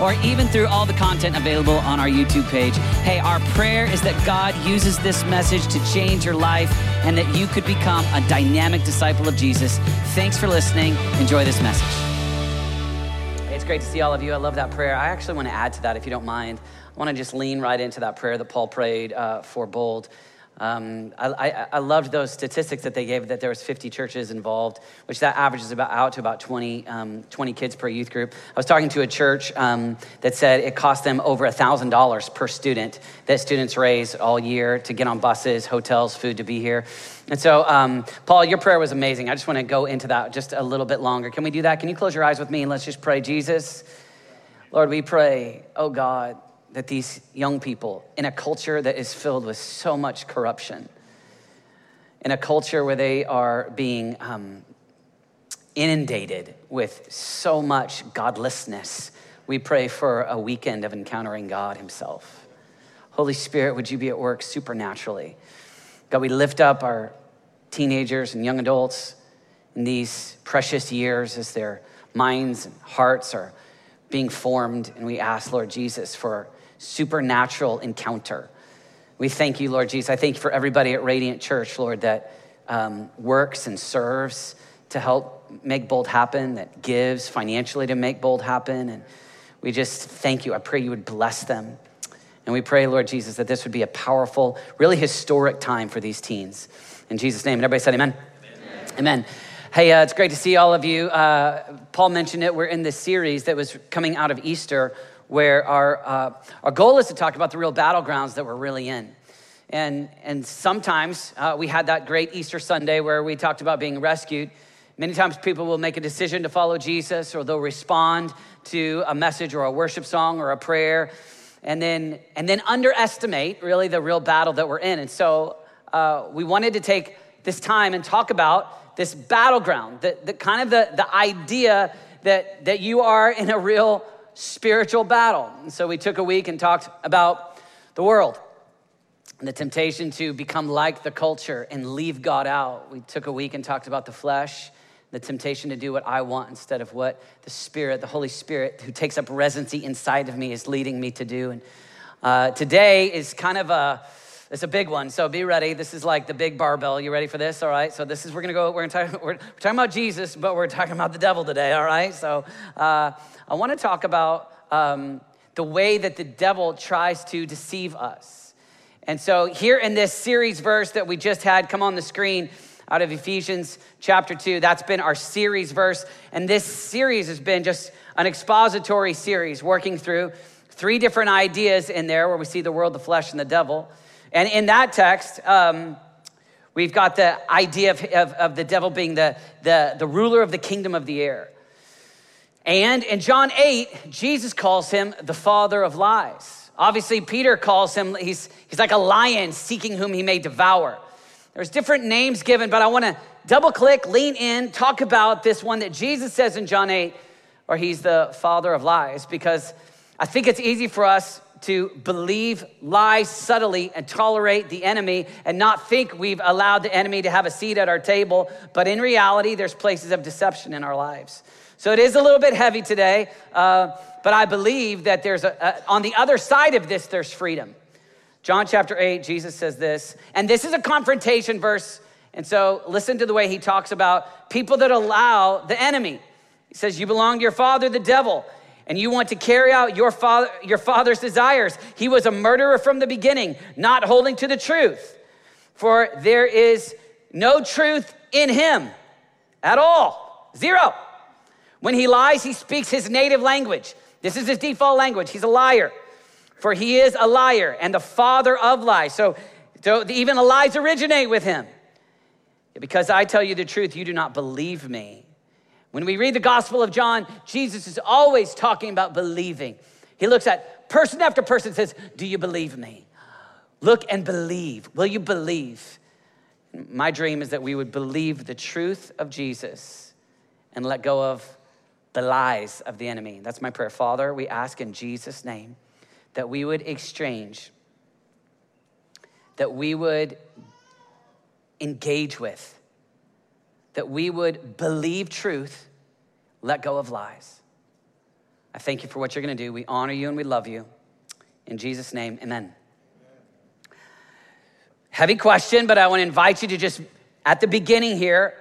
or even through all the content available on our YouTube page. Hey, our prayer is that God uses this message to change your life and that you could become a dynamic disciple of Jesus. Thanks for listening. Enjoy this message. It's great to see all of you. I love that prayer. I actually want to add to that, if you don't mind. I want to just lean right into that prayer that Paul prayed uh, for Bold. Um, I, I, I, loved those statistics that they gave that there was 50 churches involved, which that averages about out to about 20, um, 20 kids per youth group. I was talking to a church um, that said it cost them over $1,000 per student that students raise all year to get on buses, hotels, food to be here. And so, um, Paul, your prayer was amazing. I just want to go into that just a little bit longer. Can we do that? Can you close your eyes with me and let's just pray, Jesus? Lord, we pray, oh God, that these young people, in a culture that is filled with so much corruption, in a culture where they are being um, inundated with so much godlessness, we pray for a weekend of encountering God Himself. Holy Spirit, would you be at work supernaturally? God, we lift up our teenagers and young adults in these precious years as their minds and hearts are being formed, and we ask, Lord Jesus, for supernatural encounter. We thank you, Lord Jesus. I thank you for everybody at Radiant Church, Lord, that um, works and serves to help make bold happen, that gives financially to make bold happen. And we just thank you. I pray you would bless them. And we pray, Lord Jesus, that this would be a powerful, really historic time for these teens. In Jesus' name. And everybody said, Amen. Amen. amen. Hey, uh, it's great to see all of you. Uh, Paul mentioned it. We're in this series that was coming out of Easter where our, uh, our goal is to talk about the real battlegrounds that we're really in. And, and sometimes uh, we had that great Easter Sunday where we talked about being rescued. Many times people will make a decision to follow Jesus or they'll respond to a message or a worship song or a prayer and then, and then underestimate really the real battle that we're in. And so uh, we wanted to take this time and talk about this battleground, the, the kind of the, the idea that, that you are in a real spiritual battle. And so we took a week and talked about the world and the temptation to become like the culture and leave God out. We took a week and talked about the flesh, the temptation to do what I want instead of what the Spirit, the Holy Spirit, who takes up residency inside of me, is leading me to do. And uh, today is kind of a it's a big one, so be ready. This is like the big barbell. You ready for this? All right. So this is we're gonna go. We're gonna talk. We're, we're talking about Jesus, but we're talking about the devil today. All right. So uh, I want to talk about um, the way that the devil tries to deceive us. And so here in this series verse that we just had come on the screen out of Ephesians chapter 2, that's been our series verse. And this series has been just an expository series working through three different ideas in there where we see the world, the flesh, and the devil. And in that text, um, we've got the idea of, of, of, the devil being the, the, the ruler of the kingdom of the air. And in John 8, Jesus calls him the father of lies. Obviously, Peter calls him, he's, he's like a lion seeking whom he may devour. There's different names given, but I want to double click, lean in, talk about this one that Jesus says in John 8, where he's the father of lies, because I think it's easy for us to believe lies subtly and tolerate the enemy and not think we've allowed the enemy to have a seat at our table. But in reality, there's places of deception in our lives. So it is a little bit heavy today, uh, but I believe that there's a, a, on the other side of this, there's freedom. John chapter 8, Jesus says this, and this is a confrontation verse. And so listen to the way he talks about people that allow the enemy. He says, You belong to your father, the devil and you want to carry out your, father, your father's desires. He was a murderer from the beginning, not holding to the truth. For there is no truth in him at all. Zero. When he lies, he speaks his native language. This is his default language. He's a liar. For he is a liar and the father of lies. So, so even the lies originate with him. Because I tell you the truth, you do not believe me. When we read the Gospel of John, Jesus is always talking about believing. He looks at person after person says, Do you believe me? Look and believe. Will you believe? My dream is that we would believe the truth of Jesus and let go of the lies of the enemy. That's my prayer. Father, we ask in Jesus' name that we would exchange, that we would engage with, that we would believe truth, let go of lies. I thank you for what you're going to do. We honor you and we love you. In Jesus' name, amen. Heavy question, but I want to invite you to just, at the beginning here,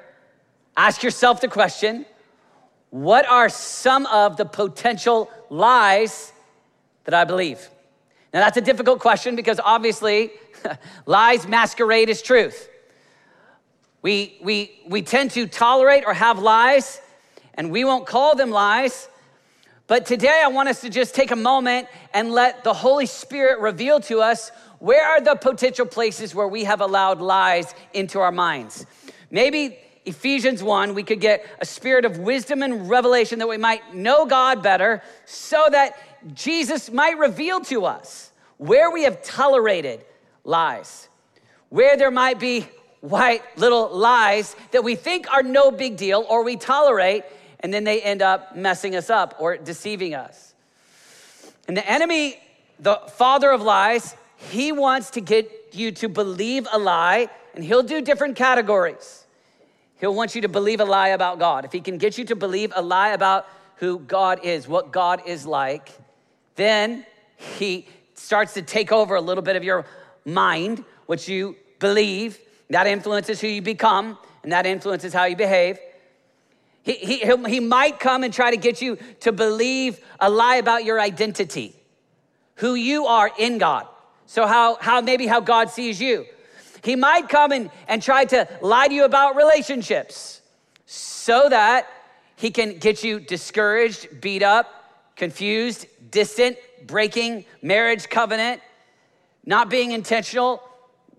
ask yourself the question what are some of the potential lies that I believe? Now, that's a difficult question because obviously lies masquerade as truth. We, we, we tend to tolerate or have lies, and we won't call them lies. But today, I want us to just take a moment and let the Holy Spirit reveal to us where are the potential places where we have allowed lies into our minds. Maybe Ephesians 1, we could get a spirit of wisdom and revelation that we might know God better so that Jesus might reveal to us where we have tolerated lies, where there might be white little lies that we think are no big deal or we tolerate, and then they end up messing us up or deceiving us. And the enemy, the father of lies, he wants to get you to believe a lie, and he'll do different categories. He'll want you to believe a lie about God. If he can get you to believe a lie about who God is, what God is like, then he starts to take over a little bit of your mind, what you believe. That influences who you become, and that influences how you behave. He, he, he might come and try to get you to believe a lie about your identity, who you are in God. So, how, how maybe how God sees you. He might come and, and try to lie to you about relationships so that he can get you discouraged, beat up, confused, distant, breaking marriage covenant, not being intentional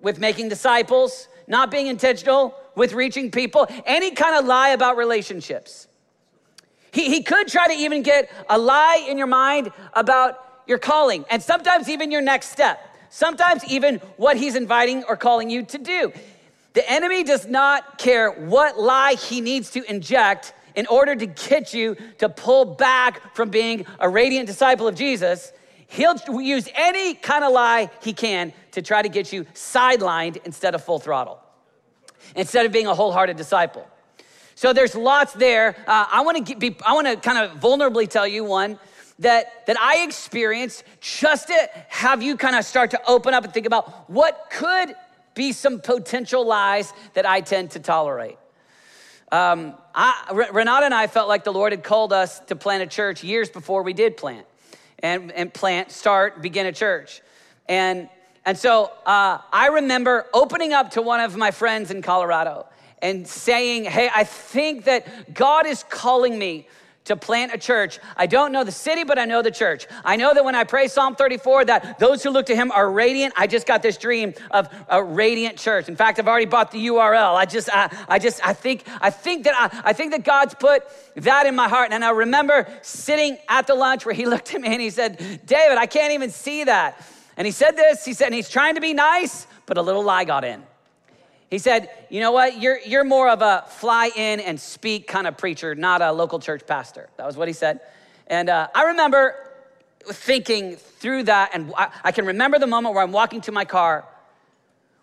with making disciples, not being intentional with reaching people, any kind of lie about relationships. He, he could try to even get a lie in your mind about your calling and sometimes even your next step sometimes even what he's inviting or calling you to do. The enemy does not care what lie he needs to inject in order to get you to pull back from being a radiant disciple of Jesus. He'll use any kind of lie he can to try to get you sidelined instead of full throttle, instead of being a wholehearted disciple. So there's lots there. Uh, I want to be. I want to kind of vulnerably tell you one that, that I experienced just to have you kind of start to open up and think about what could be some potential lies that I tend to tolerate. Um, I, Renata and I felt like the Lord had called us to plant a church years before we did plant and, and plant, start, begin a church. And, and so uh, I remember opening up to one of my friends in Colorado and saying, Hey, I think that God is calling me to plant a church. I don't know the city, but I know the church. I know that when I pray Psalm 34, that those who look to him are radiant. I just got this dream of a radiant church. In fact, I've already bought the URL. I just, I, I just, I think, I think that I, I think that God's put that in my heart. And I remember sitting at the lunch where he looked at me and he said, David, I can't even see that. And he said this, he said, and he's trying to be nice, but a little lie got in. He said, You know what? You're, you're more of a fly in and speak kind of preacher, not a local church pastor. That was what he said. And uh, I remember thinking through that, and I, I, can remember the moment where I'm walking to my car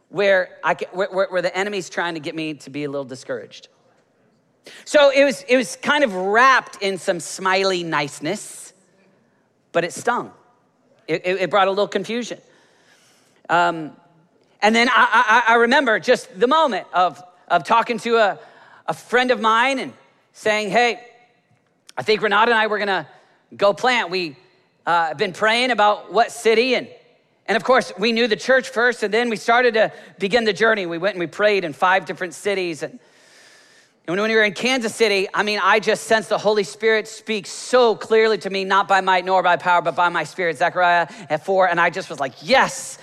where, I where, where the enemy's trying to get me to be a little discouraged. So it was, it was kind of wrapped in some smiley niceness, but it stung. It, it, it brought a little confusion. Um, and then I, I, I remember just the moment of, of talking to a, a friend of mine and saying, Hey, I think Renata and I were gonna go plant. We uh, been praying about what city and and of course, we knew the church first, and then we started to begin the journey. We went and we prayed in five different cities. And, and when we were in Kansas City, I mean, I just sensed the Holy Spirit speak so clearly to me, not by might nor by power, but by my spirit, Zechariah at four. And I just was like, yes,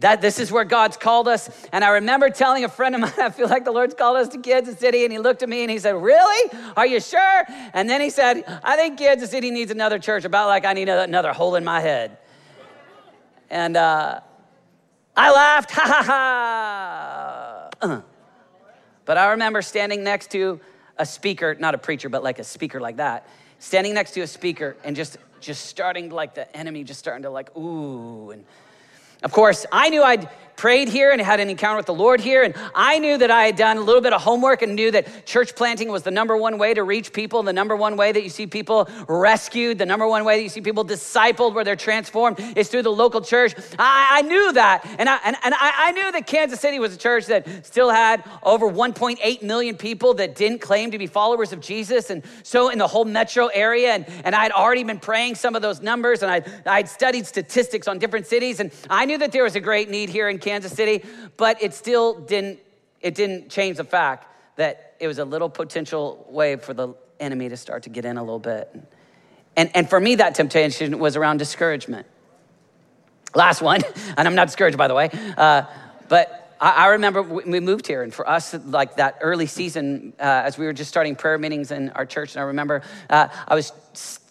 that this is where God's called us. And I remember telling a friend of mine, I feel like the Lord's called us to Kansas City. And he looked at me and he said, Really? Are you sure? And then he said, I think Kansas City needs another church, about like I need another hole in my head. And uh, I laughed, ha ha ha. But I remember standing next to a speaker, not a preacher, but like a speaker like that, standing next to a speaker and just just starting like the enemy just starting to like ooh and of course, I knew I'd prayed here and had an encounter with the Lord here. And I knew that I had done a little bit of homework and knew that church planting was the number one way to reach people, the number one way that you see people rescued, the number one way that you see people discipled where they're transformed is through the local church. I, I knew that. And, I, and, and I, I knew that Kansas City was a church that still had over 1.8 million people that didn't claim to be followers of Jesus. And so in the whole metro area, and, and I'd already been praying some of those numbers and I'd, I'd studied statistics on different cities. And I knew that there was a great need here in Kansas City, but it still didn't, it didn't change the fact that it was a little potential way for the enemy to start to get in a little bit. And, and for me, that temptation was around discouragement. Last one, and I'm not discouraged, by the way, uh, but I, I, remember we moved here, and for us, like that early season, uh, as we were just starting prayer meetings in our church, and I remember uh, I was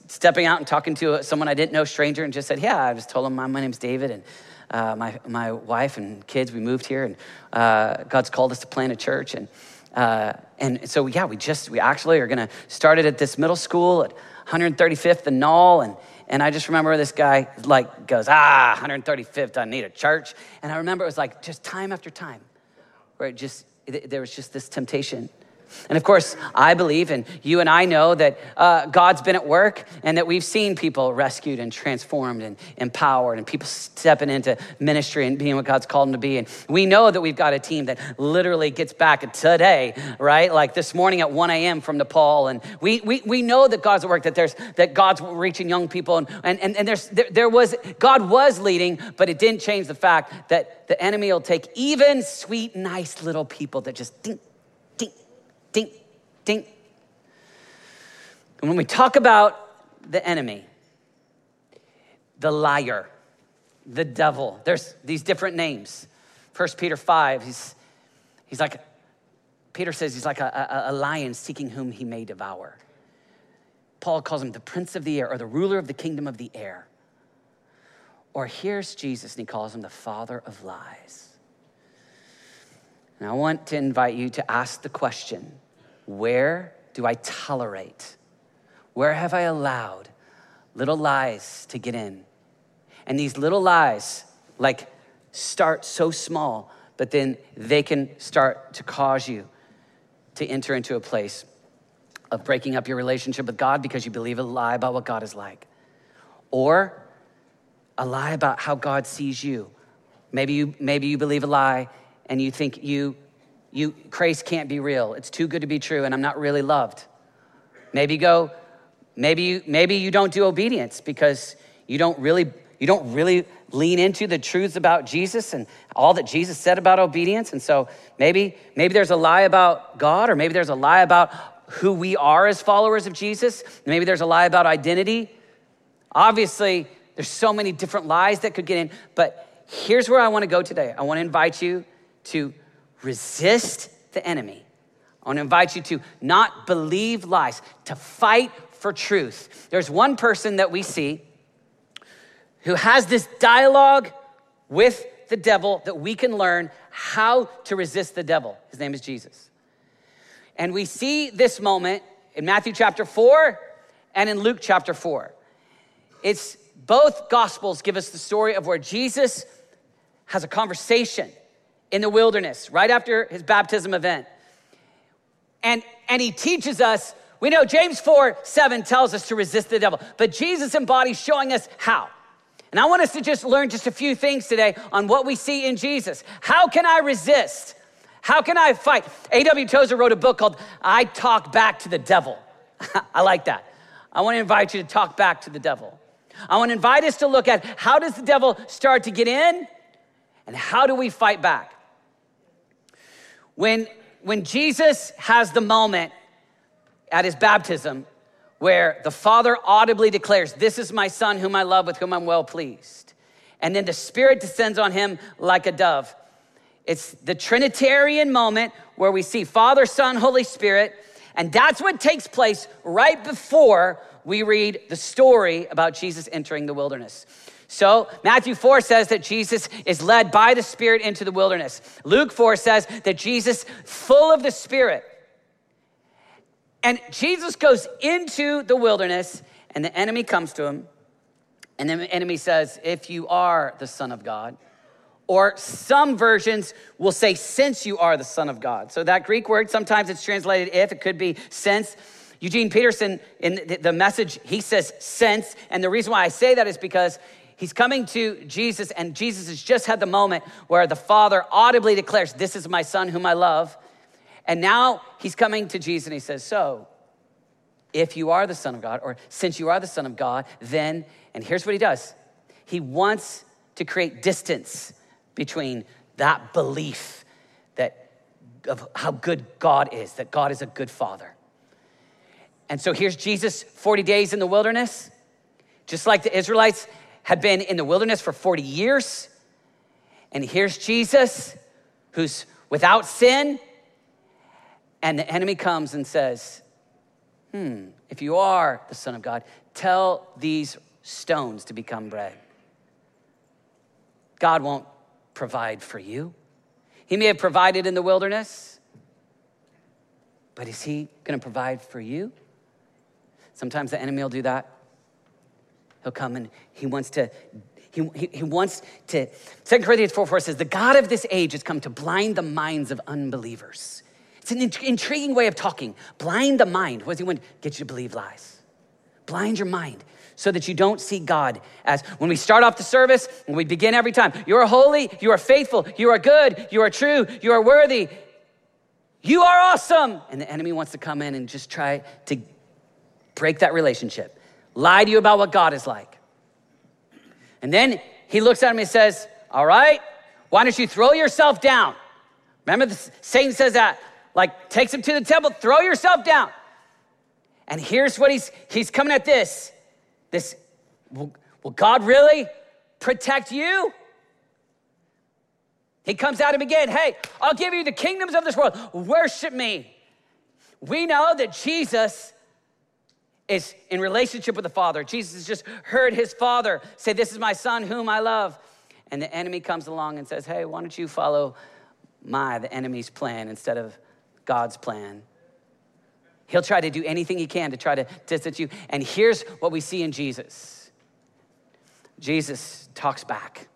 stepping out and talking to someone I didn't know, stranger, and just said, "Yeah," I just told him my, my name's David, and uh, my, my wife and kids, we moved here, and uh, God's called us to plant a church. And, uh, and so, yeah, we just, we actually are going to start it at this middle school at 135th and Nall. And, and I just remember this guy like goes, ah, 135th, I need a church. And I remember it was like just time after time where it just, there was just this temptation and of course, I believe, and you and I know that uh, God's been at work and that we've seen people rescued and transformed and empowered and people stepping into ministry and being what God's called them to be. And we know that we've got a team that literally gets back today, right? Like this morning at 1 a.m. from Nepal. And we, we, we know that God's at work, that, there's, that God's reaching young people. And, and, and, and there's, there, there was, God was leading, but it didn't change the fact that the enemy will take even sweet, nice little people that just Ding, ding. And when we talk about the enemy, the liar, the devil, there's these different names. First Peter 5, he's, he's like, Peter says he's like a, a, a lion seeking whom he may devour. Paul calls him the prince of the air or the ruler of the kingdom of the air. Or here's Jesus and he calls him the father of lies. And I want to invite you to ask the question where do I tolerate? Where have I allowed little lies to get in? And these little lies, like, start so small, but then they can start to cause you to enter into a place of breaking up your relationship with God because you believe a lie about what God is like. Or a lie about how God sees you. Maybe you, maybe you believe a lie and you think you, you, grace can't be real. It's too good to be true and I'm not really loved. Maybe go, maybe you, maybe you don't do obedience because you don't really, you don't really lean into the truths about Jesus and all that Jesus said about obedience. And so maybe, maybe there's a lie about God or maybe there's a lie about who we are as followers of Jesus. Maybe there's a lie about identity. Obviously, there's so many different lies that could get in, but here's where I want to go today. I want to invite you to resist the enemy. I want to invite you to not believe lies, to fight for truth. There's one person that we see who has this dialogue with the devil that we can learn how to resist the devil. His name is Jesus. And we see this moment in Matthew chapter 4 and in Luke chapter 4. It's both gospels give us the story of where Jesus has a conversation in the wilderness right after his baptism event. And, and he teaches us, we know James 4 7 tells us to resist the devil, but Jesus embodies showing us how. And I want us to just learn just a few things today on what we see in Jesus. How can I resist? How can I fight? A.W. Tozer wrote a book called I Talk Back to the Devil. I like that. I want to invite you to talk back to the devil. I want to invite us to look at how does the devil start to get in and how do we fight back? When, when Jesus has the moment at his baptism where the Father audibly declares, This is my Son whom I love, with whom I'm well pleased. And then the Spirit descends on him like a dove. It's the Trinitarian moment where we see Father, Son, Holy Spirit. And that's what takes place right before we read the story about Jesus entering the wilderness. So, Matthew 4 says that Jesus is led by the Spirit into the wilderness. Luke 4 says that Jesus, full of the Spirit, And Jesus goes into the wilderness, and the enemy comes to him. And the enemy says, If you are the Son of God, or some versions will say, Since you are the Son of God. So that Greek word, sometimes it's translated if, it could be since. Eugene Peterson, in the message, he says since. And the reason why I say that is because he's coming to Jesus, and Jesus has just had the moment where the Father audibly declares, This is my Son whom I love. And now he's coming to Jesus and he says, So, if you are the Son of God, or since you are the Son of God, then, and here's what he does he wants to create distance between that belief that of how good God is, that God is a good father. And so here's Jesus 40 days in the wilderness, just like the Israelites had been in the wilderness for 40 years. And here's Jesus who's without sin, and the enemy comes and says, Hmm, if you are the Son of God, tell these stones to become bread. God won't provide for you. He may have provided in the wilderness, but is He going to provide for you? Sometimes the enemy will do that. He'll come and he wants to he, he, wants to, 2 Corinthians 4 4 says, The God of this age has come to blind the minds of unbelievers it's an intriguing way of talking. Blind the mind. What does he want? Get you to believe lies. Blind your mind so that you don't see God as when we start off the service and we begin every time. You are holy, you are faithful, you are good, you are true, you are worthy, you are awesome. And the enemy wants to come in and just try to break that relationship, lie to you about what God is like. And then he looks at him and says, All right, why don't you throw yourself down? Remember, the, Satan says that like takes him to the temple, throw yourself down. And here's what he's he's coming at this. This will, will God really protect you? He comes at him again. Hey, I'll give you the kingdoms of this world. Worship me. We know that Jesus is in relationship with the Father. Jesus has just heard his Father say, This is my Son whom I love. And the enemy comes along and says, Hey, why don't you follow my, the enemy's plan, instead of God's plan. He'll try to do anything he can to try to distance you. And here's what we see in Jesus Jesus talks back.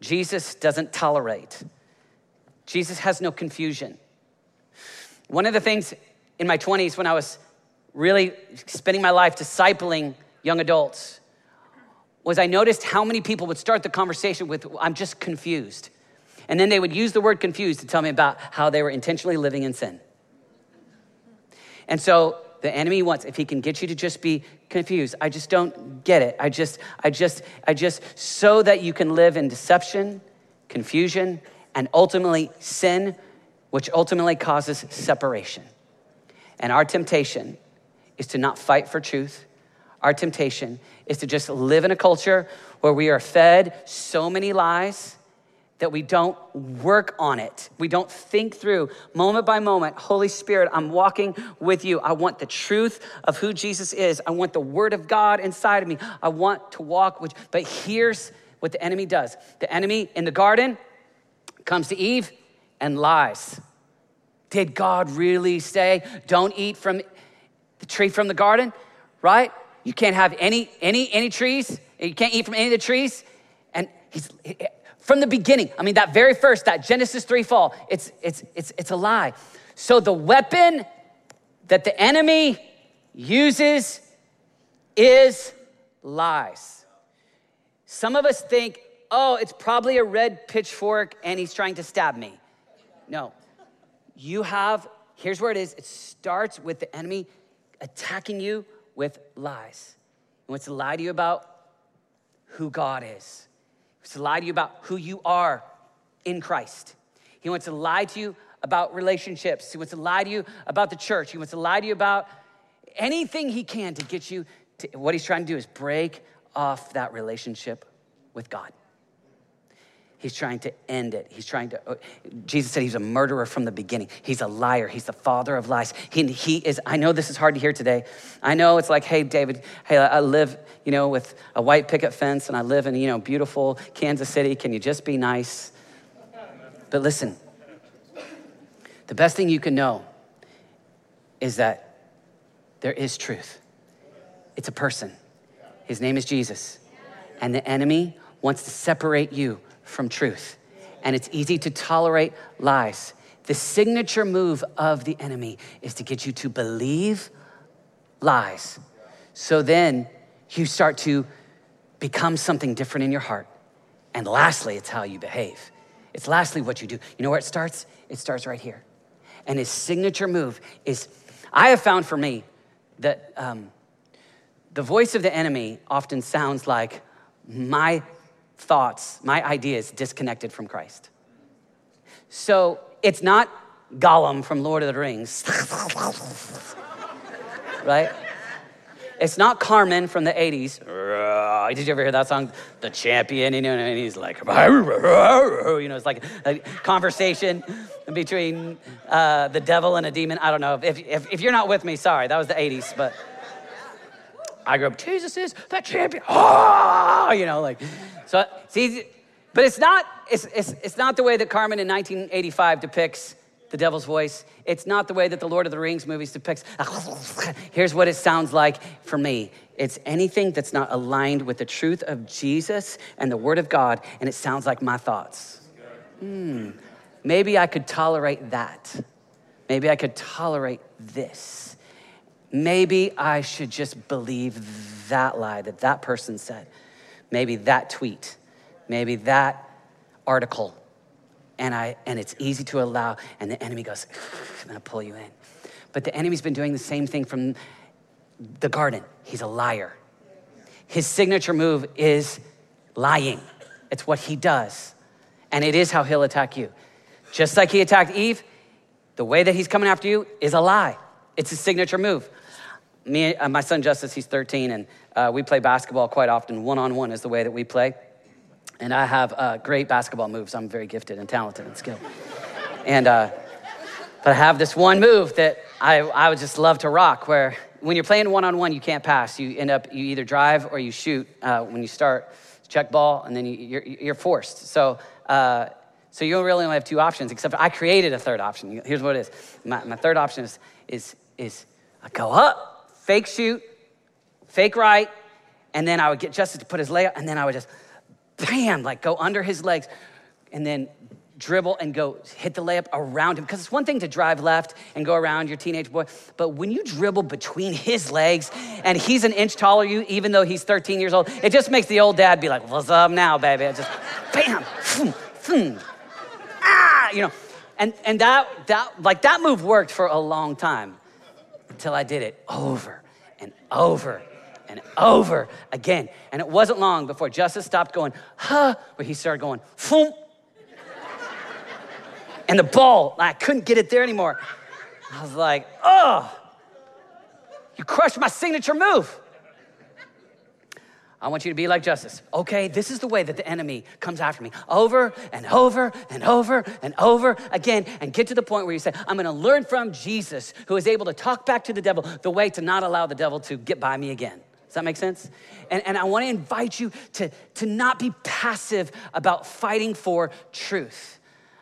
Jesus doesn't tolerate. Jesus has no confusion. One of the things in my 20s when I was really spending my life discipling young adults was I noticed how many people would start the conversation with, I'm just confused. And then they would use the word confused to tell me about how they were intentionally living in sin. And so the enemy wants, if he can get you to just be confused, I just don't get it. I just, I just, I just, so that you can live in deception, confusion, and ultimately sin, which ultimately causes separation. And our temptation is to not fight for truth. Our temptation is to just live in a culture where we are fed so many lies that we don't work on it. We don't think through moment by moment. Holy Spirit, I'm walking with you. I want the truth of who Jesus is. I want the word of God inside of me. I want to walk with but here's what the enemy does. The enemy in the garden comes to Eve and lies. Did God really say, don't eat from the tree from the garden? Right? You can't have any any any trees. You can't eat from any of the trees. And he's from the beginning. I mean, that very first, that Genesis 3 fall, it's, it's, it's, it's a lie. So the weapon that the enemy uses is lies. Some of us think, oh, it's probably a red pitchfork and he's trying to stab me. No. You have, here's where it is it starts with the enemy attacking you with lies. He wants to lie to you about who God is. He wants to lie to you about who you are in Christ. He wants to lie to you about relationships. He wants to lie to you about the church. He wants to lie to you about anything he can to get you to what he's trying to do is break off that relationship with God. He's trying to end it. He's trying to, uh, Jesus said he's a murderer from the beginning. He's a liar. He's the father of lies. He, he is, I know this is hard to hear today. I know it's like, hey, David, hey, I live, you know, with a white picket fence and I live in, you know, beautiful Kansas City. Can you just be nice? But listen, the best thing you can know is that there is truth. It's a person. His name is Jesus. And the enemy wants to separate you from truth. And it's easy to tolerate lies. The signature move of the enemy is to get you to believe lies. So then you start to become something different in your heart. And lastly, it's how you behave. It's lastly what you do. You know where it starts? It starts right here. And his signature move is I have found for me that um, the voice of the enemy often sounds like my thoughts, my ideas disconnected from Christ. So it's not Gollum from Lord of the Rings, right? It's not Carman from the 80s. Did you ever hear that song? The champion, you know, and he's like, you know, it's like a conversation between uh, the devil and a demon. I don't know. If, if, if you're not with me, sorry, that was the 80s, but I grew up, Jesus is the champion. Oh, you know, like, so, see, but it's not, it's, it's, it's not the way that Carman in 1985 depicts the devil's voice. It's not the way that the Lord of the Rings movies depicts. Here's what it sounds like for me. It's anything that's not aligned with the truth of Jesus and the Word of God, and it sounds like my thoughts. Hmm, maybe I could tolerate that. Maybe I could tolerate this. Maybe I should just believe that lie that that person said. Maybe that tweet. Maybe that article and, I, and it's easy to allow, and the enemy goes, I'm gonna pull you in. But the enemy's been doing the same thing from the garden. He's a liar. His signature move is lying. It's what he does. And it is how he'll attack you. Just like he attacked Eve, the way that he's coming after you is a lie. It's his signature move. Me, uh, my son Justice, he's 13, and uh, we play basketball quite often. One on one is the way that we play. And I have uh, great basketball moves. I'm very gifted and talented and skilled. And, uh, but I have this one move that I, I would just love to rock where when you're playing one on one, you can't pass. You end up, you either drive or you shoot uh, when you start. Check ball, and then you, are you're, you're forced. So, uh, so you really only have two options, except I created a third option. Here's what it is my, my third option is, is, is I go up, fake shoot, fake right, and then I would get Justice to put his layup, and then I would just bam, like go under his legs and then dribble and go hit the layup around him. Because it's one thing to drive left and go around your teenage boy, but when you dribble between his legs and he's an inch taller you, even though he's 13 years old, it just makes the old dad be like, what's up now, baby? Just bam, ah, you know. And, and that, that, like that move worked for a long time until I did it over and over and over again. And it wasn't long before Justice stopped going, huh, but he started going, foom. and the ball, I couldn't get it there anymore. I was like, oh, you crushed my signature move. I want you to be like Justice. Okay, this is the way that the enemy comes after me over and over and over and over again, and get to the point where you say, I'm gonna learn from Jesus, who is able to talk back to the devil the way to not allow the devil to get by me again. Does that make sense? And, and I want to invite you to, to not be passive about fighting for truth.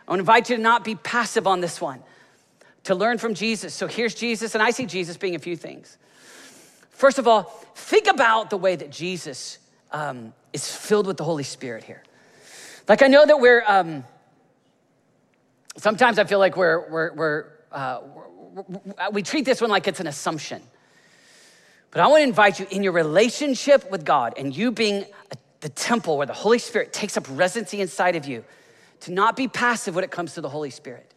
I want to invite you to not be passive on this one, to learn from Jesus. So here's Jesus, and I see Jesus being a few things. First of all, think about the way that Jesus um, is filled with the Holy Spirit here. Like, I know that we're, um, sometimes I feel like we're, we're, we're, uh, we're, we treat this one like it's an assumption. But I want to invite you in your relationship with God and you being a, the temple where the Holy Spirit takes up residency inside of you to not be passive when it comes to the Holy Spirit.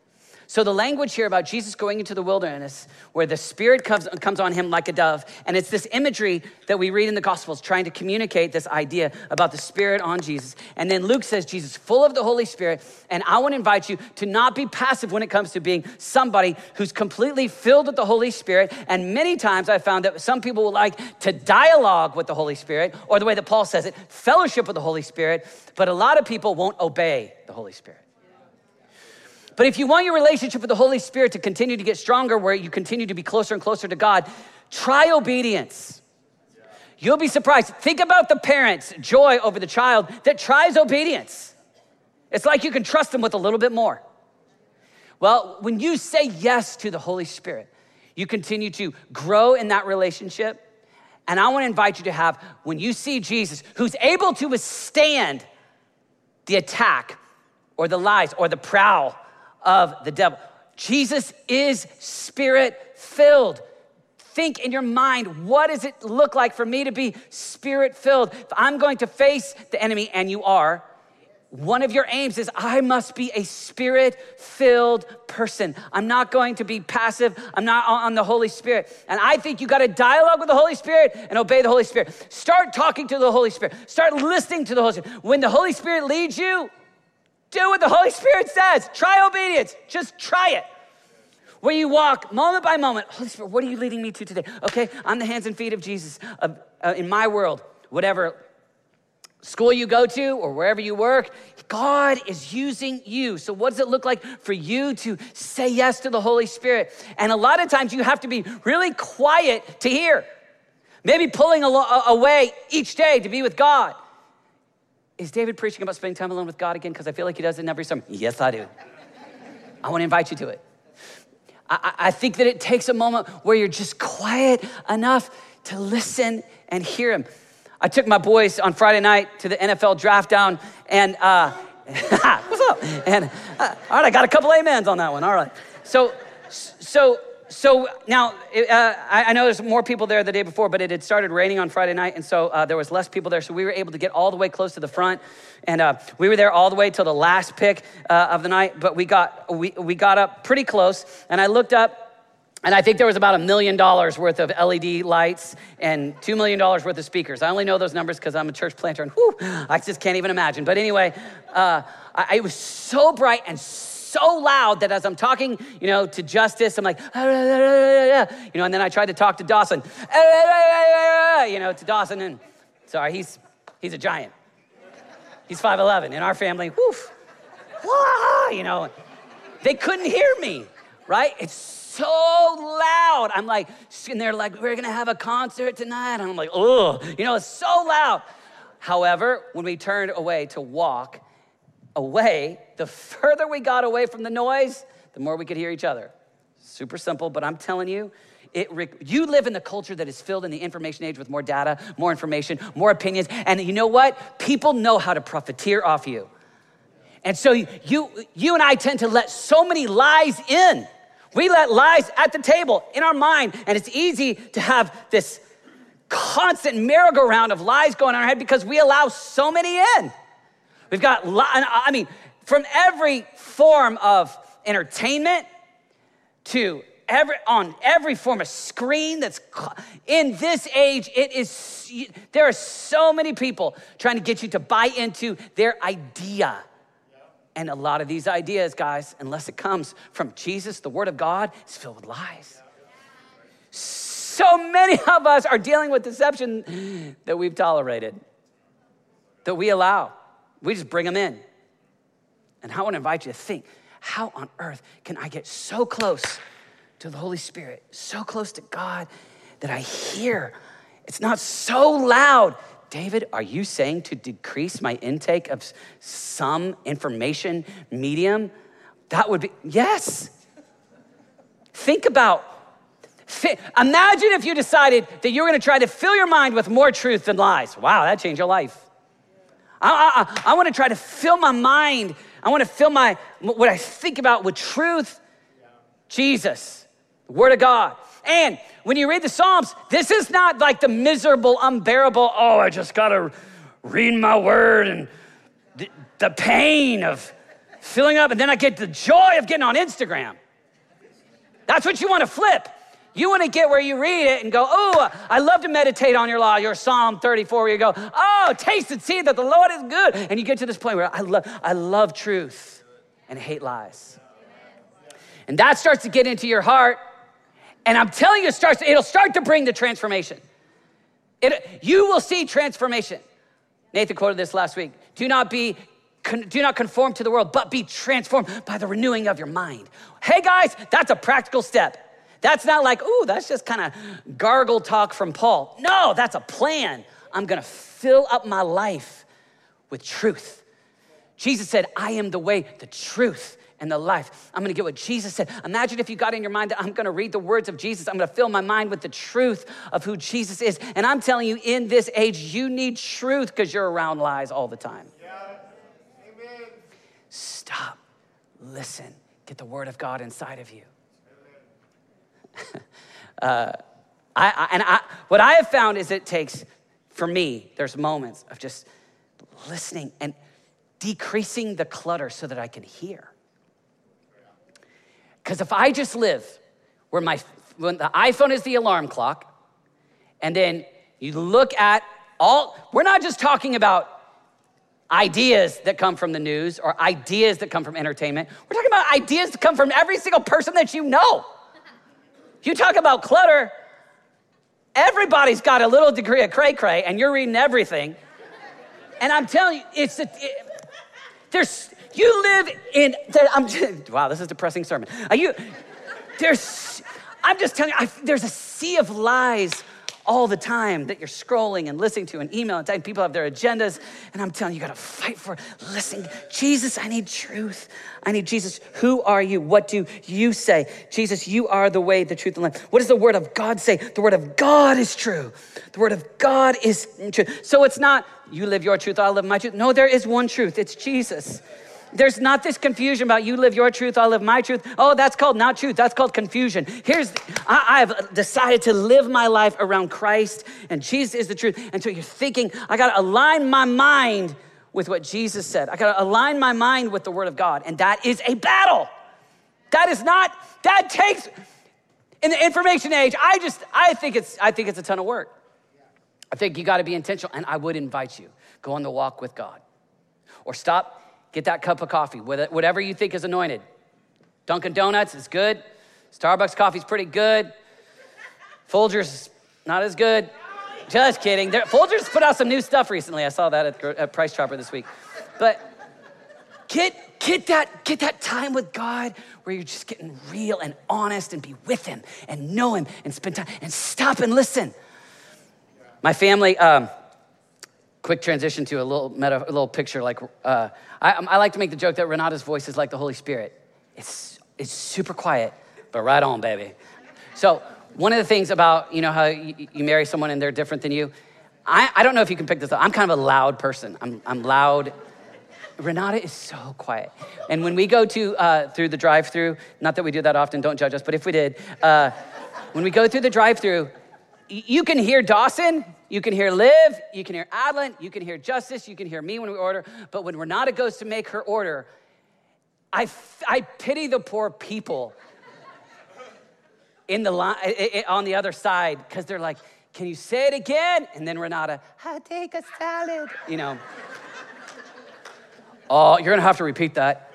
So, the language here about Jesus going into the wilderness, where the Spirit comes, comes on him like a dove, and it's this imagery that we read in the Gospels trying to communicate this idea about the Spirit on Jesus. And then Luke says, Jesus, full of the Holy Spirit. And I want to invite you to not be passive when it comes to being somebody who's completely filled with the Holy Spirit. And many times I found that some people would like to dialogue with the Holy Spirit, or the way that Paul says it, fellowship with the Holy Spirit, but a lot of people won't obey the Holy Spirit. But if you want your relationship with the Holy Spirit to continue to get stronger, where you continue to be closer and closer to God, try obedience. You'll be surprised. Think about the parents' joy over the child that tries obedience. It's like you can trust them with a little bit more. Well, when you say yes to the Holy Spirit, You continue to grow in that relationship. And I want to invite you to have, when you see Jesus, who's able to withstand the attack or the lies or the prowl of the devil, Jesus is spirit filled. Think in your mind, what does it look like for me to be spirit filled? If I'm going to face the enemy, and you are, one of your aims is I must be a spirit filled person. I'm not going to be passive. I'm not on the Holy Spirit. And I think you got to dialogue with the Holy Spirit and obey the Holy Spirit. Start talking to the Holy Spirit. Start listening to the Holy Spirit. When the Holy Spirit leads you, do what the Holy Spirit says. Try obedience. Just try it. Where you walk moment by moment. Holy Spirit, what are you leading me to today? Okay, I'm the hands and feet of Jesus uh, uh, in my world, whatever school you go to or wherever you work, God is using you. So, what does it look like for you to say yes to the Holy Spirit? And a lot of times you have to be really quiet to hear. Maybe pulling away each day to be with God. Is David preaching about spending time alone with God again? Because I feel like he does it in every sermon. Yes, I do. I want to invite you to it. I, I think that it takes a moment where you're just quiet enough to listen and hear him. I took my boys on Friday night to the NFL draft down, and uh, what's up? And uh, all right, I got a couple amens on that one. All right. So, so, so now uh, I, know there's more people there the day before, but it had started raining on Friday night, and so uh, there was less people there. So we were able to get all the way close to the front, and uh, we were there all the way till the last pick uh, of the night. But we got we we got up pretty close, and I looked up and I think there was about a million dollars worth of LED lights and $2 million worth of speakers. I only know those numbers because I'm a church planter and whew, I just can't even imagine. But anyway, uh, I, it was so bright and so loud that as I'm talking, you know, to Justice, I'm like, you know, and then I tried to talk to Dawson, you know, to Dawson, and sorry, he's, he's a giant. He's 5'11. In our family, woof, you know, they couldn't hear me, right? It's so loud. I'm like, and they're like, we're gonna have a concert tonight. And I'm like, oh, you know, it's so loud. However, when we turned away to walk away, the further we got away from the noise, the more we could hear each other. Super simple, but I'm telling you, it, you live in the culture that is filled in the information age with more data, more information, more opinions. And you know what? People know how to profiteer off you. And so you, you and I tend to let so many lies in we let lies at the table in our mind, and it's easy to have this constant merry-go-round of lies going on in our head because we allow so many in. We've got, I mean, from every form of entertainment to every on every form of screen that's in this age it is there are so many people trying to get you to buy into their idea and a lot of these ideas, guys, unless it comes from Jesus, the Word of God, is filled with lies. So many of us are dealing with deception that we've tolerated, that we allow. We just bring them in. And I want to invite you to think how on earth can I get so close to the Holy Spirit, so close to God that I hear? It's not so loud David, are you saying to decrease my intake of some information medium? That would be, yes. Think about, imagine if you decided that you were gonna try to fill your mind with more truth than lies. Wow, that changed your life. I, I, I wanna try to fill my mind, I wanna fill my, what I think about with truth. Jesus, the Word of God. And when you read the Psalms, this is not like the miserable, unbearable, oh, I just gotta read my word and the, the pain of filling up, and then I get the joy of getting on Instagram. That's what you wanna flip. You want to get where you read it and go, oh, I love to meditate on your law, your Psalm 34, where you go, oh, taste and see that the Lord is good. And you get to this point where I love, I love truth and hate lies. And that starts to get into your heart. And I'm telling you, it starts, it'll start to bring the transformation. It, you will see transformation. Nathan quoted this last week. Do not be do not conform to the world, but be transformed by the renewing of your mind. Hey guys, that's a practical step. That's not like, ooh, that's just kind of gargle talk from Paul. No, that's a plan. I'm gonna fill up my life with truth. Jesus said, I am the way, the truth, and the life. I'm gonna get what Jesus said. Imagine if you got in your mind that I'm gonna read the words of Jesus. I'm gonna fill my mind with the truth of who Jesus is. And I'm telling you, in this age, you need truth because you're around lies all the time. Yeah. Amen. Stop, listen, get the word of God inside of you. uh, I, I, and I, what I have found is it takes, for me, there's moments of just listening and decreasing the clutter so that I can hear. Because if I just live where my when the iPhone is the alarm clock, and then you look at all, we're not just talking about ideas that come from the news or ideas that come from entertainment. We're talking about ideas that come from every single person that you know. You talk about clutter, everybody's got a little degree of cray cray, and you're reading everything. And I'm telling you, it's a, it, there's you live in. I'm just, wow, this is depressing sermon. Are you? There's. I'm just telling you, I, there's a sea of lies all the time that you're scrolling and listening to and email and typing. People have their agendas, and I'm telling you, you got to fight for. Listen, Jesus, I need truth. I need Jesus. Who are you? What do you say? Jesus, you are the way, the truth, and life. What does the Word of God say? The Word of God is true. The Word of God is true. So it's not you live your truth, I'll live my truth. No, there is one truth. It's Jesus. There's not this confusion about you live your truth, I'll live my truth. Oh, that's called not truth. That's called confusion. Here's, I, have decided to live my life around Christ and Jesus is the truth. And so you're thinking, I got to align my mind with what Jesus said. I got to align my mind with the word of God. And that is a battle. That is not, that takes, in the information age, I just, I think it's, I think it's a ton of work. I think you got to be intentional. And I would invite you, go on the walk with God or stop Get that cup of coffee, whatever you think is anointed. Dunkin' Donuts is good. Starbucks coffee's pretty good. Folgers, is not as good. Just kidding. Folgers put out some new stuff recently. I saw that at, at Price Chopper this week. But get, get, that, get that time with God where you're just getting real and honest and be with Him and know Him and spend time and stop and listen. My family, um, quick transition to a little meta, a little picture. Like uh, I, I, like to make the joke that Renata's voice is like the Holy Spirit. It's it's super quiet, but right on, baby. So one of the things about you know how you, you marry someone and they're different than you. I, I don't know if you can pick this up. I'm kind of a loud person. I'm, I'm loud. Renata is so quiet. And when we go to uh, through the drive-through, not that we do that often, don't judge us, but if we did, uh, when we go through the drive-through, you can hear Dawson, you can hear Liv, you can hear Adlin, you can hear Justice, you can hear me when we order. But when Renata goes to make her order, I, I pity the poor people in the line, on the other side because they're like, can you say it again? And then Renata, I'll take a salad. You know. oh, you're gonna have to repeat that.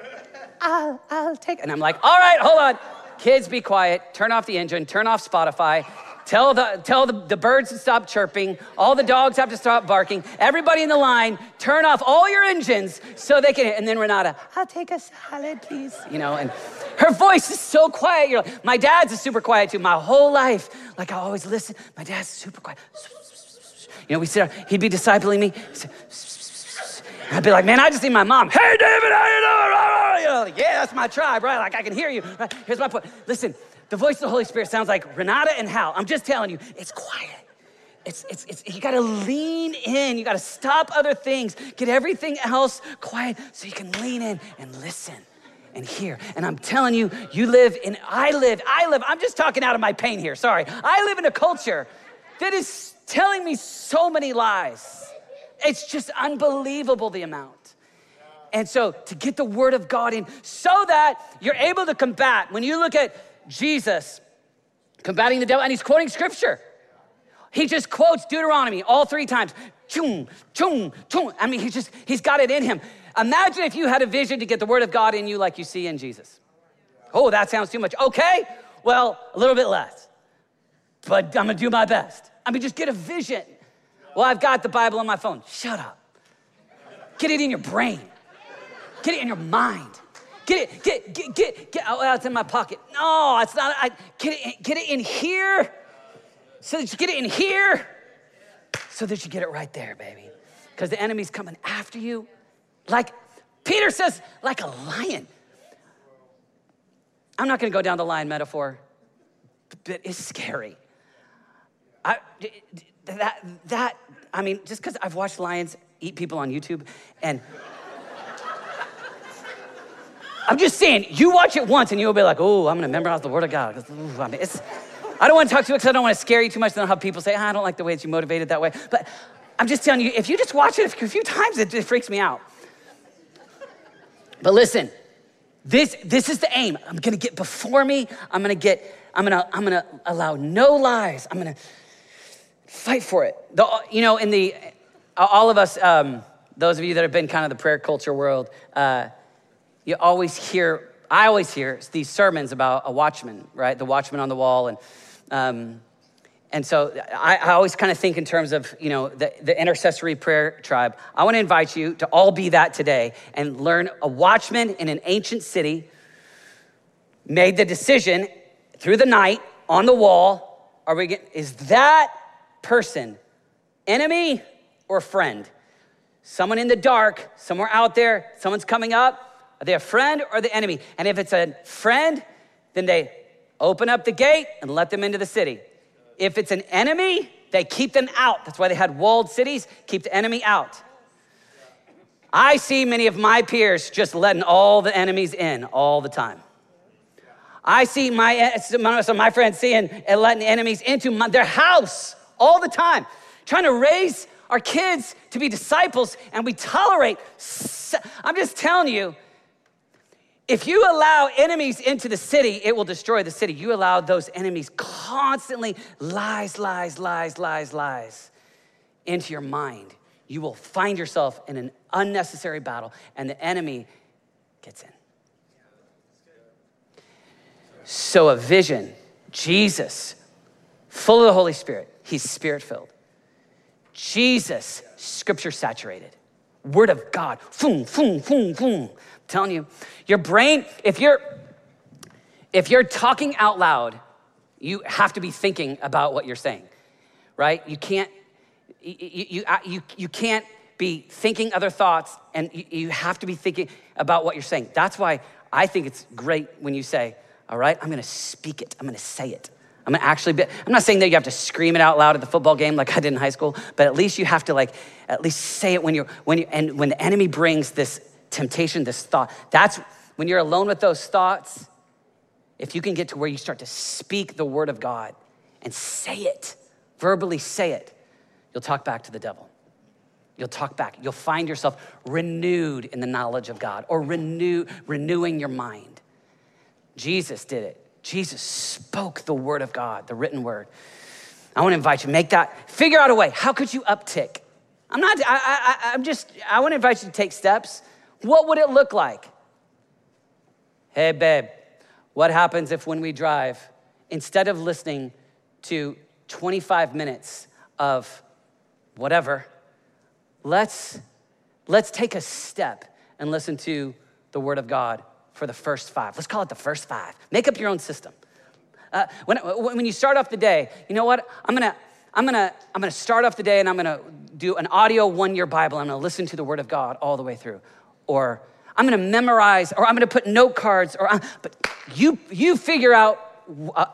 I'll, I'll take it. And I'm like, all right, hold on. Kids, be quiet. Turn off the engine. Turn off Spotify. Tell, the, tell the, the birds to stop chirping. All the dogs have to stop barking. Everybody in the line, turn off all your engines so they can. And then Renata, I'll take a salad, please. You know, and her voice is so quiet. You're like, my dad's is super quiet too. My whole life, like I always listen. My dad's super quiet. You know, we sit. He'd be discipling me. I'd be like, man, I just need my mom. Hey, David, how you doing? You know, like, yeah, that's my tribe, right? Like I can hear you. Here's my point. Listen, the voice of the Holy Spirit sounds like Renata and Hal. I'm just telling you, it's quiet. It's, it's, it's, you gotta lean in. You gotta stop other things. Get everything else quiet so you can lean in and listen and hear. And I'm telling you, you live in, I live, I live, I'm just talking out of my pain here, sorry. I live in a culture that is telling me so many lies. It's just unbelievable the amount. And so to get the word of God in so that you're able to combat, when you look at Jesus combating the devil, and he's quoting scripture. He just quotes Deuteronomy all three times. I mean, he's just, he's got it in him. Imagine if you had a vision to get the word of God in you like you see in Jesus. Oh, that sounds too much. Okay, well, a little bit less, but I'm gonna do my best. I mean, just get a vision. Well, I've got the Bible on my phone. Shut up. Get it in your brain, get it in your mind. Get it, get, get, get, get. Oh, it's in my pocket. No, it's not. I, get it, get it in here. So that you get it in here, so that you get it right there, baby. Because the enemy's coming after you, like Peter says, like a lion. I'm not gonna go down the line metaphor, but it's scary. I, that, that, I mean, just because I've watched lions eat people on YouTube, and I'm just saying, you watch it once and you'll be like, oh, I'm gonna memorize the word of God. Ooh, I mean, I don't wanna talk to you because I don't wanna scare you too much. Then I'll have people say, ah, I don't like the way that you motivated that way. But I'm just telling you, if you just watch it a few times, it, it freaks me out. But listen, this, this is the aim. I'm gonna get before me. I'm gonna get, I'm gonna, I'm gonna allow no lies. I'm gonna fight for it. The, you know, in the, all of us, um, those of you that have been kind of the prayer culture world, uh, you always hear, I always hear these sermons about a watchman, right? The watchman on the wall. And, um, and so I, I always kind of think in terms of, you know, the, the intercessory prayer tribe. I want to invite you to all be that today and learn a watchman in an ancient city made the decision through the night on the wall. Are we getting, is that person enemy or friend? Someone in the dark, somewhere out there, someone's coming up. Are they a friend or the enemy? And if it's a friend, then they open up the gate and let them into the city. If it's an enemy, they keep them out. That's why they had walled cities, keep the enemy out. I see many of my peers just letting all the enemies in all the time. I see my, some my friends seeing and letting enemies into my, their house all the time, trying to raise our kids to be disciples, and we tolerate. I'm just telling you, if you allow enemies into the city, it will destroy the city. You allow those enemies constantly lies, lies, lies, lies, lies into your mind. You will find yourself in an unnecessary battle, and the enemy gets in. So, a vision, Jesus, full of the Holy Spirit, he's spirit filled. Jesus, scripture saturated. Word of God, boom, boom, boom, boom telling you, your brain, if you're if you're talking out loud, you have to be thinking about what you're saying, right? You can't you you uh, you, you can't be thinking other thoughts and you, you have to be thinking about what you're saying. That's why I think it's great when you say, "All right, I'm to speak it. I'm to say it." I'm gonna actually be, I'm not saying that you have to scream it out loud at the football game like I did in high school, but at least you have to like, at least say it when you're, when you, and when the enemy brings this temptation, this thought. That's when you're alone with those thoughts, if you can get to where you start to speak the word of God and say it, verbally say it, you'll talk back to the devil. You'll talk back. You'll find yourself renewed in the knowledge of God or renew, renewing your mind. Jesus did it. Jesus spoke the word of God, the written word. I want to invite you, make that, figure out a way. How could you uptick? I'm not, I, I, I'm just, I want to invite you to take steps. What would it look like? Hey, babe, what happens if when we drive, instead of listening to 25 minutes of whatever, let's, let's take a step and listen to the Word of God for the first five. Let's call it the first five. Make up your own system. Uh, when, when you start off the day, you know what? I'm gonna, I'm gonna, I'm gonna start off the day and I'm gonna do an audio one year Bible. I'm gonna listen to the Word of God all the way through or I'm gonna memorize, or I'm gonna put note cards, or I'm, but you you figure out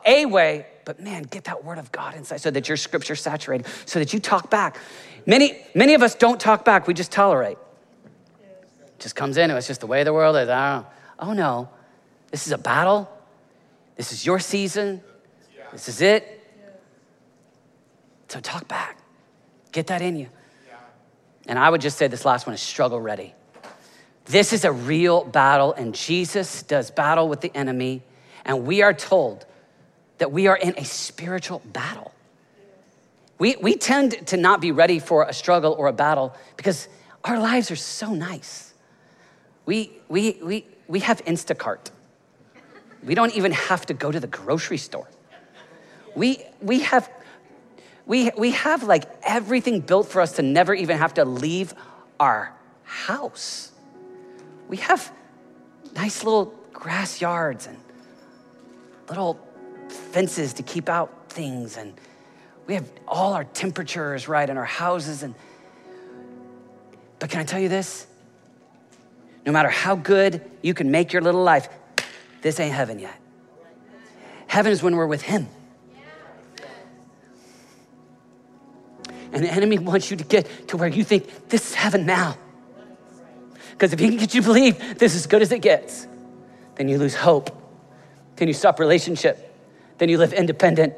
a way. But man, get that word of God inside so that your scripture saturated, so that you talk back. Many many of us don't talk back; we just tolerate. Just comes in. It's just the way the world is. I don't know. Oh no, this is a battle. This is your season. This is it. So talk back. Get that in you. And I would just say this last one is struggle ready. This is a real battle, and Jesus does battle with the enemy, and we are told that we are in a spiritual battle. We, we tend to not be ready for a struggle or a battle because our lives are so nice. We, we, we, we have Instacart. We don't even have to go to the grocery store. We, we, have, we, we have like everything built for us to never even have to leave our house we have nice little grass yards and little fences to keep out things and we have all our temperatures right in our houses and but can i tell you this no matter how good you can make your little life this ain't heaven yet Heaven is when we're with Him. And the enemy wants you to get to where you think this is heaven now. Because if he can get you to believe this is good as it gets, then you lose hope. Then you stop relationship. Then you live independent.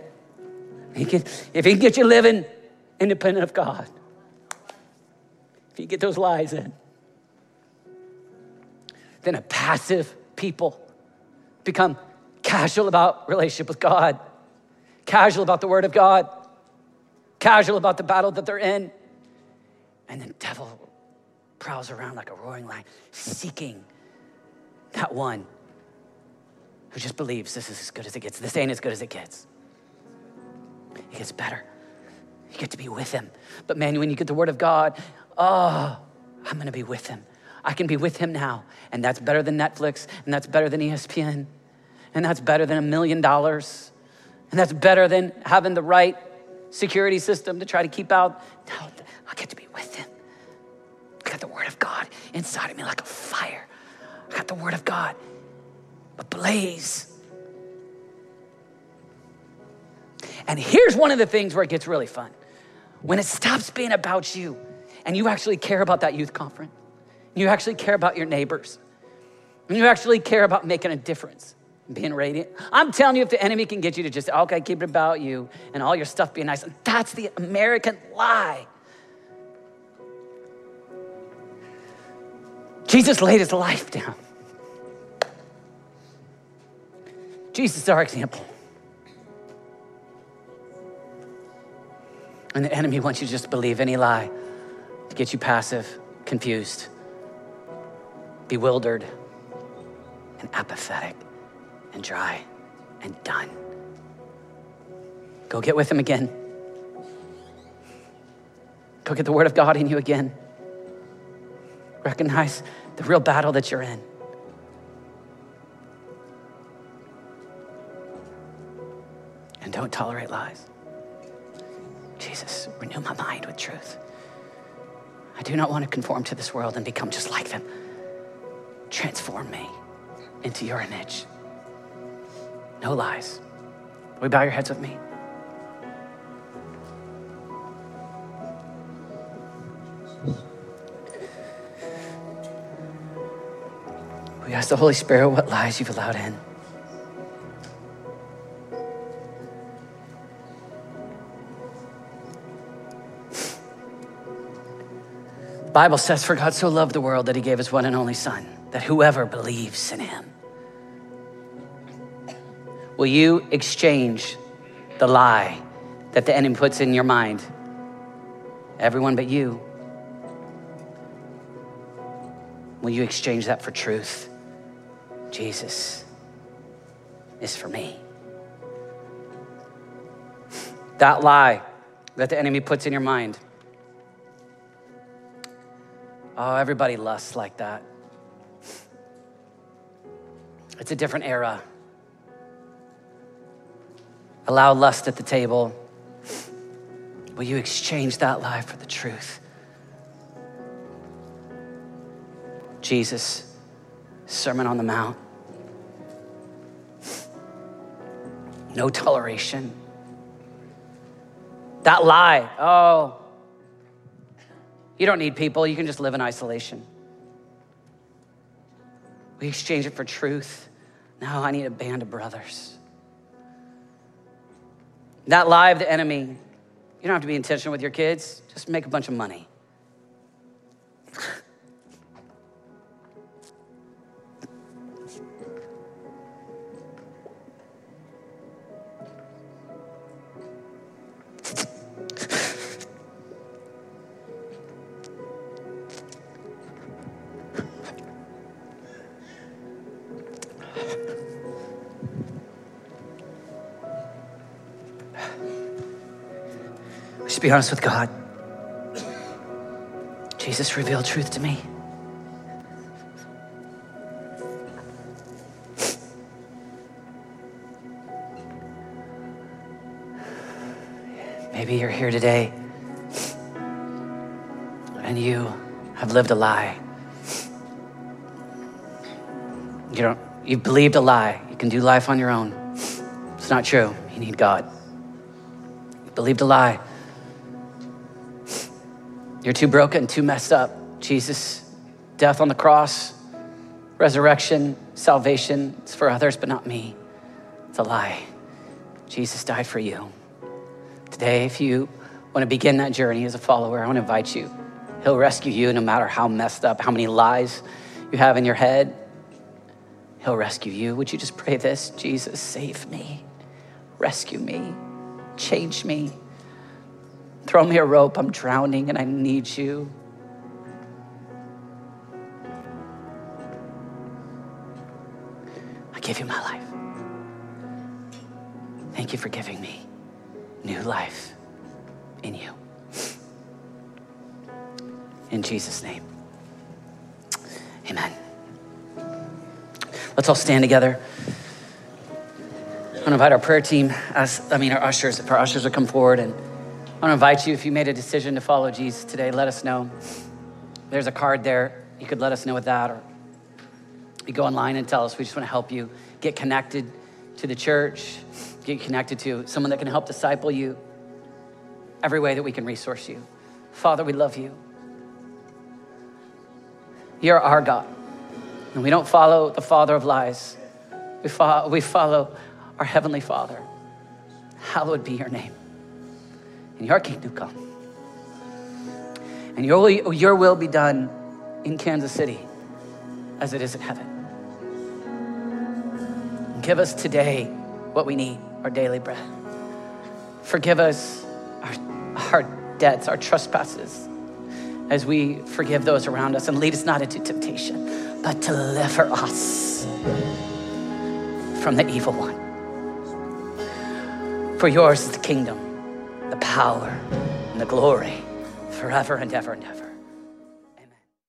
He can, if he can get you living independent of God, if you get those lies in, then a passive people become casual about relationship with God, casual about the word of God, casual about the battle that they're in. And the devil prowls around like a roaring lion, seeking that one who just believes this is as good as it gets. This ain't as good as it gets. It gets better. You get to be with him. But man, when you get the word of God, oh, I'm gonna be with him. I can be with him now. And that's better than Netflix, and that's better than ESPN, and that's better than a million dollars, and that's better than having the right security system to try to keep out. No, I get to be with him. I got the word of God inside of me like a fire. I got the word of God ablaze. And here's one of the things where it gets really fun when it stops being about you and you actually care about that youth conference, you actually care about your neighbors, and you actually care about making a difference being radiant. I'm telling you, if the enemy can get you to just, okay, keep it about you and all your stuff being nice, that's the American lie. Jesus laid his life down. Jesus is our example. And the enemy wants you to just believe any lie to get you passive, confused, bewildered, and apathetic, and dry, and done. Go get with him again. Go get the word of God in you again. Recognize the real battle that you're in. And don't tolerate lies. Jesus, renew my mind with truth. I do not want to conform to this world and become just like them. Transform me into your image. No lies. Will you bow your heads with me? We ask the Holy Spirit what lies you've allowed in. The Bible says, For God so loved the world that he gave his one and only Son, that whoever believes in him. Will you exchange the lie that the enemy puts in your mind? Everyone but you. Will you exchange that for truth? Jesus is for me. That lie that the enemy puts in your mind. Oh, everybody lusts like that. It's a different era. Allow lust at the table. Will you exchange that lie for the truth? Jesus, Sermon on the Mount. No toleration. That lie, oh, you don't need people, you can just live in isolation. We exchange it for truth. No, I need a band of brothers. That lie of the enemy, you don't have to be intentional with your kids, just make a bunch of money. Be honest with God. Jesus revealed truth to me. Maybe you're here today and you have lived a lie. You don't, you've believed a lie. You can do life on your own. It's not true. You need God. You believed a lie. You're too broken, too messed up. Jesus, death on the cross, resurrection, salvation, it's for others, but not me. It's a lie. Jesus died for you. Today, if you want to begin that journey as a follower, I want to invite you. He'll rescue you no matter how messed up, how many lies you have in your head. He'll rescue you. Would you just pray this? Jesus, save me, rescue me, change me. Throw me a rope. I'm drowning and I need you. I give you my life. Thank you for giving me new life in you. In Jesus' name, amen. Let's all stand together. I'm gonna invite our prayer team, as, I mean, our ushers, if our ushers will come forward. And I want to invite you, if you made a decision to follow Jesus today, let us know. There's a card there. You could let us know with that, or you go online and tell us. We just want to help you get connected to the church, get connected to someone that can help disciple you every way that we can resource you. Father, we love you. You're our God. And we don't follow the father of lies. We, fo- we follow our heavenly Father. Hallowed be your name. And your kingdom come. And your, your will be done in Kansas City as it is in heaven. Give us today what we need, our daily bread. Forgive us our, our debts, our trespasses, as we forgive those around us, and lead us not into temptation, but deliver us from the evil one. For yours is the kingdom, power, and the glory forever and ever and ever.